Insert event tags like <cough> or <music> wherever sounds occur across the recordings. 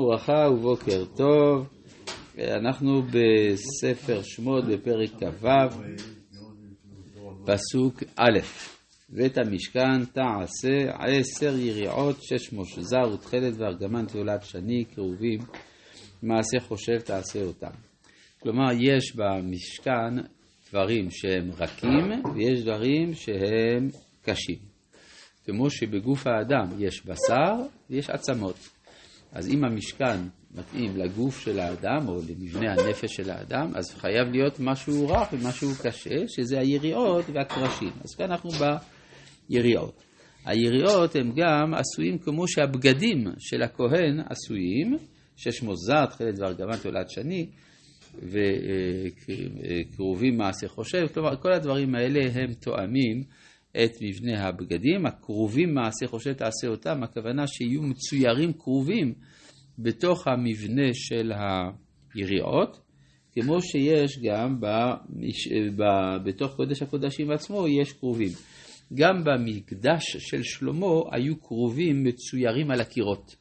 ברכה ובוקר טוב, אנחנו בספר שמות בפרק כ"ו, פסוק א', ואת המשכן תעשה עשר יריעות, שש מושזר ותכלת וארגמן תעולת שני, קרובים, מעשה חושב תעשה אותם. כלומר, יש במשכן דברים שהם רכים ויש דברים שהם קשים. כמו שבגוף האדם יש בשר ויש עצמות. אז אם המשכן מתאים לגוף של האדם או למבנה הנפש של האדם, אז חייב להיות משהו רך ומשהו קשה, שזה היריעות והקרשים. אז כאן אנחנו ביריעות. היריעות הם גם עשויים כמו שהבגדים של הכהן עשויים, שש מוזת, תכלת וארגמן תולד שני, וקרובים מעשה חושב, כלומר כל הדברים האלה הם תואמים את מבנה הבגדים, הקרובים מעשה חושב תעשה אותם, הכוונה שיהיו מצוירים קרובים בתוך המבנה של היריעות, כמו שיש גם במש... ב... בתוך קודש הקודשים עצמו יש קרובים. גם במקדש של שלמה היו קרובים מצוירים על הקירות.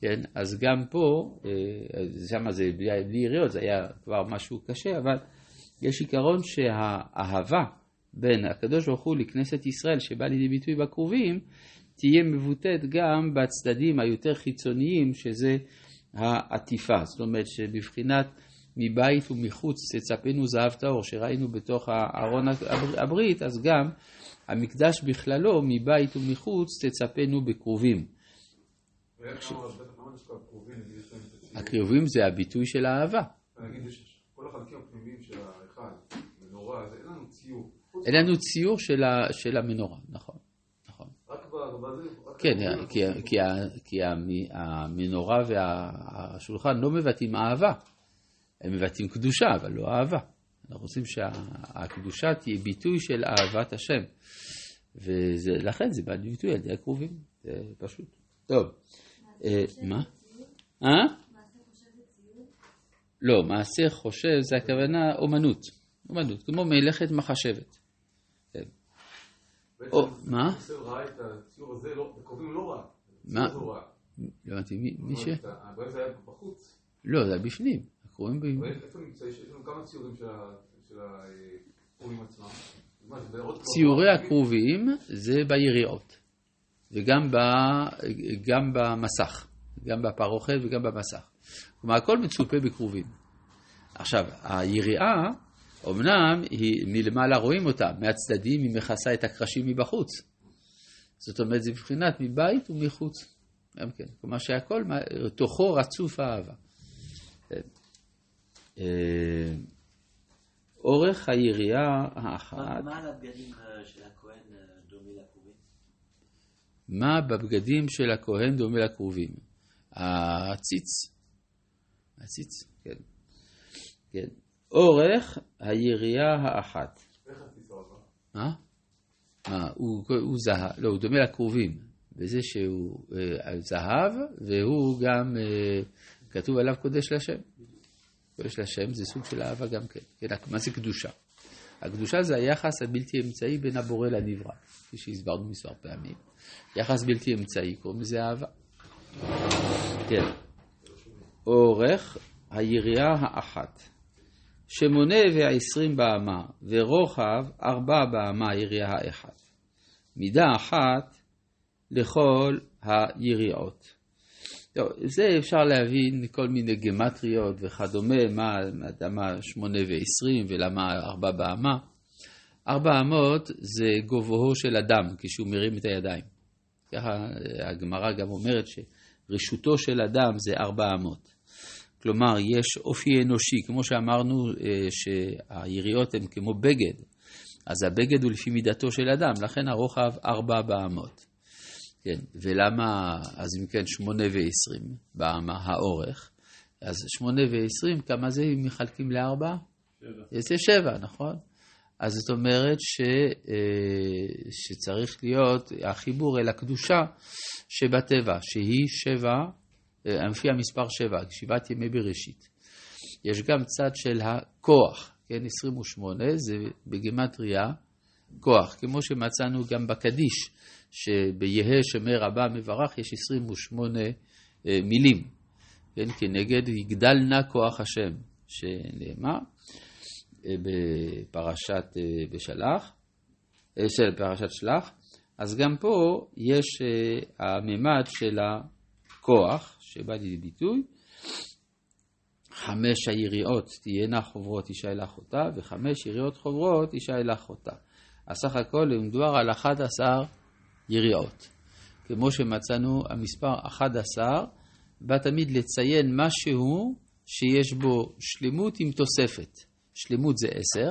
כן, אז גם פה, אה, שם זה בלי, בלי יריעות, זה היה כבר משהו קשה, אבל יש עיקרון שהאהבה בין הקדוש ברוך הוא לכנסת ישראל שבא לידי ביטוי בקרובים, תהיה מבוטאת גם בצדדים היותר חיצוניים, שזה העטיפה. זאת אומרת שבבחינת מבית ומחוץ תצפנו זהב טהור, שראינו בתוך ארון הברית, אז גם המקדש בכללו, מבית ומחוץ תצפנו בקרובים. הקרובים זה הביטוי של האהבה. ציור. אין לנו ציור של המנורה, נכון. נכון. כן, כי המנורה והשולחן לא מבטאים אהבה, הם מבטאים קדושה, אבל לא אהבה. אנחנו רוצים שהקדושה תהיה ביטוי של אהבת השם. ולכן זה בא לביטוי על ידי הקרובים, זה פשוט. טוב, מה? אה? לא, מעשה חושב זה הכוונה אומנות, אומנות, כמו מלאכת מחשבת. או, מה? מה? לא הבנתי, מי ש... לא, זה היה בפנים. הקרובים ב... איפה נמצא? יש לנו כמה ציורים של הקרובים עצמם. ציורי הקרובים זה ביריעות, וגם במסך, גם בפרוכת וגם במסך. כלומר, הכל מצופה בקרובים. עכשיו, היריעה אמנם היא מלמעלה רואים אותה, מהצדדים היא מכסה את הקרשים מבחוץ. זאת אומרת, זה מבחינת מבית ומחוץ. גם כן. כלומר שהכל, תוכו רצוף האהבה. אה, אורך היריעה האחת... מה על הבגדים של הכהן דומה לקרובים? מה בבגדים של הכהן דומה לקרובים? הציץ. הציץ, כן. כן. אורך היריעה האחת. מה? מה? הוא, הוא זהב, לא, הוא דומה לקרובים, בזה שהוא אה, זהב, והוא גם, אה, כתוב עליו קודש לשם. קודש לשם זה סוג של אהבה גם כן. כן, מה זה קדושה? הקדושה זה היחס הבלתי אמצעי בין הבורא לנברא, כפי שהסברנו מספר פעמים. יחס בלתי אמצעי, קוראים לזה אהבה. כן. אורך היריעה האחת. שמונה ועשרים באמה, ורוחב ארבע באמה יריעה האחת. מידה אחת לכל היריעות. טוב, זה אפשר להבין מכל מיני גמטריות וכדומה, מה אדמה שמונה ועשרים ולמה ארבע באמה. ארבע אמות זה גובהו של אדם כשהוא מרים את הידיים. ככה הגמרא גם אומרת שרשותו של אדם זה ארבע אמות. כלומר, יש אופי אנושי, כמו שאמרנו אה, שהיריעות הן כמו בגד, אז הבגד הוא לפי מידתו של אדם, לכן הרוחב ארבע באמות. כן, ולמה, אז אם כן, שמונה ועשרים באמה האורך, אז שמונה ועשרים, כמה זה אם מחלקים לארבע? שבע. זה שבע, נכון? אז זאת אומרת ש, אה, שצריך להיות החיבור אל הקדושה שבטבע, שהיא שבע לפי המספר 7, שבעת ימי בראשית. יש גם צד של הכוח, כן, 28 זה בגימטריה כוח, כמו שמצאנו גם בקדיש, שביהא שמי רבה מברך יש 28 אה, מילים. כן, כנגד יגדל נא כוח השם, שנאמר אה, בפרשת אה, בשלח, של פרשת שלח, אז גם פה יש הממד של הכוח שבא לידי ביטוי. חמש היריעות תהיינה חוברות אישה אל אחותה, וחמש יריעות חוברות אישה אל אחותה. אז סך הכל מדובר על 11 יריעות. כמו שמצאנו, המספר 11 בא תמיד לציין משהו שיש בו שלמות עם תוספת. שלמות זה 10,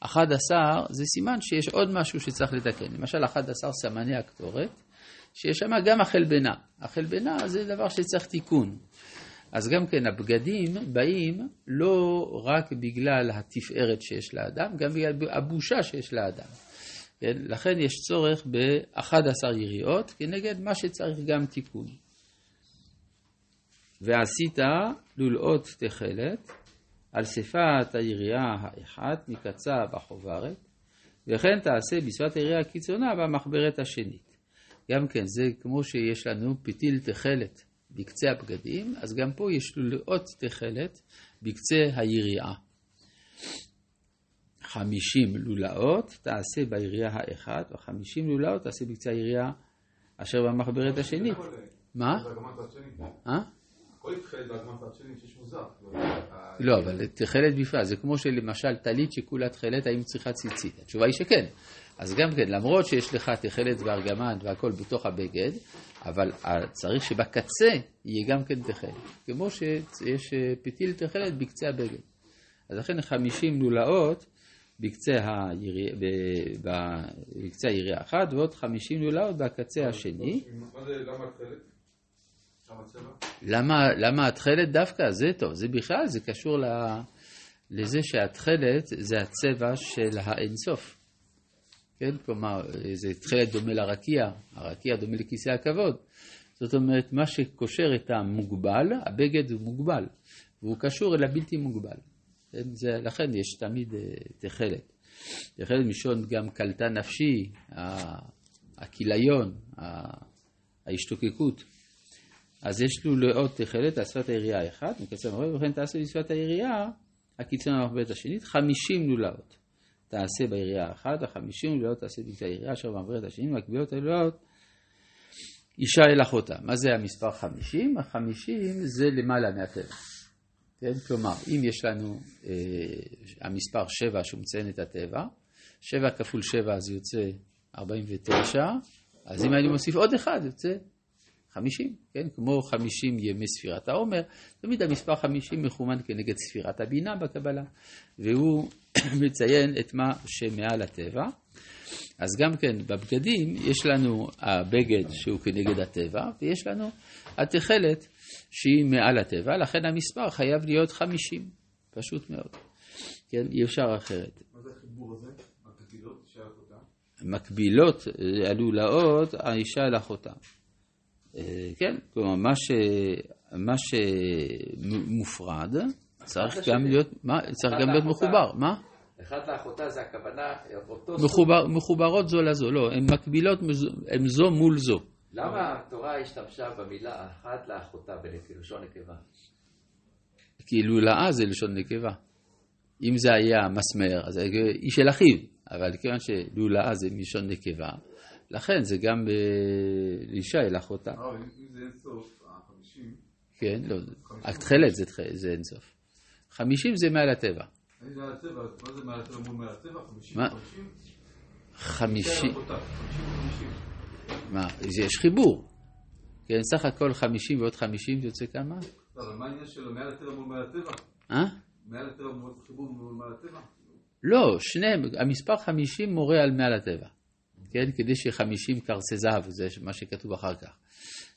11 זה סימן שיש עוד משהו שצריך לתקן. למשל, 11 סמני הקטורת, שיש שם גם החלבנה. החלבנה זה דבר שצריך תיקון. אז גם כן הבגדים באים לא רק בגלל התפארת שיש לאדם, גם בגלל הבושה שיש לאדם. כן? לכן יש צורך ב-11 יריעות כנגד מה שצריך גם תיקון. ועשית לולאות תכלת על שפת היריעה האחת מקצה בחוברת, וכן תעשה בשפת היריעה הקיצונה במחברת השנית. גם כן, זה כמו שיש לנו פתיל תכלת בקצה הבגדים, אז גם פה יש לולאות תכלת בקצה היריעה. חמישים לולאות תעשה ביריעה האחת, וחמישים לולאות תעשה בקצה היריעה אשר במחברת השנית. מה? אה? לא, אבל תכלת בפרט, זה כמו שלמשל טלית שכולה תכלת, האם צריכה ציצית? התשובה היא שכן. אז גם כן, למרות שיש לך תכלת וארגמן והכל בתוך הבגד, אבל צריך שבקצה יהיה גם כן תכלת. כמו שיש פתיל תכלת בקצה הבגד. אז לכן 50 לולאות בקצה, הירי... בקצה היריעה אחת ועוד 50 לולאות בקצה השני. מה זה, למה התכלת? למה, למה התכלת דווקא? זה טוב, זה בכלל, זה קשור לזה שהתכלת זה הצבע של האינסוף. כן, כלומר, זה תכלת דומה לרקיע, הרקיע דומה לכיסא הכבוד. זאת אומרת, מה שקושר את המוגבל, הבגד הוא מוגבל, והוא קשור אל הבלתי מוגבל. כן, זה, לכן יש תמיד uh, תכלת. תכלת מלשון גם קלטה נפשי, הכיליון, ההשתוקקות. אז יש לו לאות תכלת על שפת היריעה האחת, מקצר מרבה, וכן תעשה בשפת היריעה הקיצון המחברת השנית, חמישים לולאות. תעשה ביריעה האחת, החמישים לולאות תעשה בקצה היריעה אשר במחברת השנית, מקבילות הלולאות אישה אל אחותה. מה זה המספר חמישים? החמישים זה למעלה מהטבע. כן? כלומר, אם יש לנו אה, המספר שבע שהוא מציין את הטבע, שבע כפול שבע זה יוצא ארבעים ותשע, אז אם אני מוסיף עוד אחד, יוצא חמישים, כן? כמו חמישים ימי ספירת העומר, תמיד המספר חמישים מכוון כנגד ספירת הבינה בקבלה, והוא <coughs> מציין את מה שמעל הטבע. אז גם כן, בבגדים יש לנו הבגד שהוא כנגד הטבע, ויש לנו התכלת שהיא מעל הטבע, לכן המספר חייב להיות חמישים, פשוט מאוד. כן, אי אפשר אחרת. מה זה החיבור הזה? מקבילות? מקבילות, הלולאות, האישה אל אחותה. אה, כן, כלומר, מה, ש, מה שמופרד צריך גם להיות, מה, צריך גם להיות מחובר, מה? אחד לאחותה זה הכוונה, אותו מחובר. מחוברות זו לזו, לא, הן מקבילות, הן זו מול זו. למה התורה השתמשה במילה אחת לאחותה בלשון נקבה? כי לולאה זה לשון נקבה. אם זה היה מסמר, אז היא של אחיו, אבל כיוון שלולאה זה מלשון נקבה, לכן זה גם לאישה אל אחותה. אה, אם זה אינסוף, החמישים... כן, לא, התכלת זה אינסוף. חמישים זה מעל הטבע. חמישים? מה? מה, יש חיבור. כן, סך הכל חמישים ועוד חמישים זה יוצא כמה? לא, אבל מה העניין שלו מעל הטבע מול מעל הטבע? אה? מעל הטבע מול חיבור מול מעל הטבע? לא, שניהם, המספר חמישים מורה על מעל הטבע. כן? כדי שחמישים קרסי זהב, זה מה שכתוב אחר כך.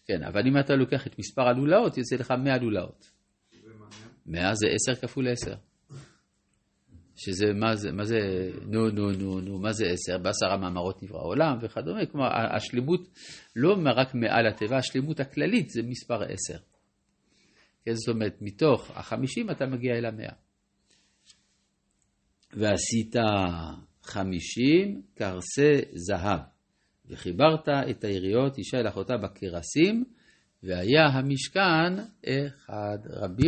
כן, אבל אם אתה לוקח את מספר הלולאות, יוצא לך מאה לולאות. מאה זה עשר כפול עשר. שזה, מה זה, מה זה, נו, נו, נו, נו, מה זה עשר? בעשרה מאמרות נברא העולם וכדומה. כלומר, השלמות לא רק מעל התיבה, השלמות הכללית זה מספר עשר. כן, זאת אומרת, מתוך החמישים אתה מגיע אל המאה. ועשית חמישים קרסי זהב, וחיברת את היריות אישה אל אחותה בקרסים, והיה המשכן אחד. רבי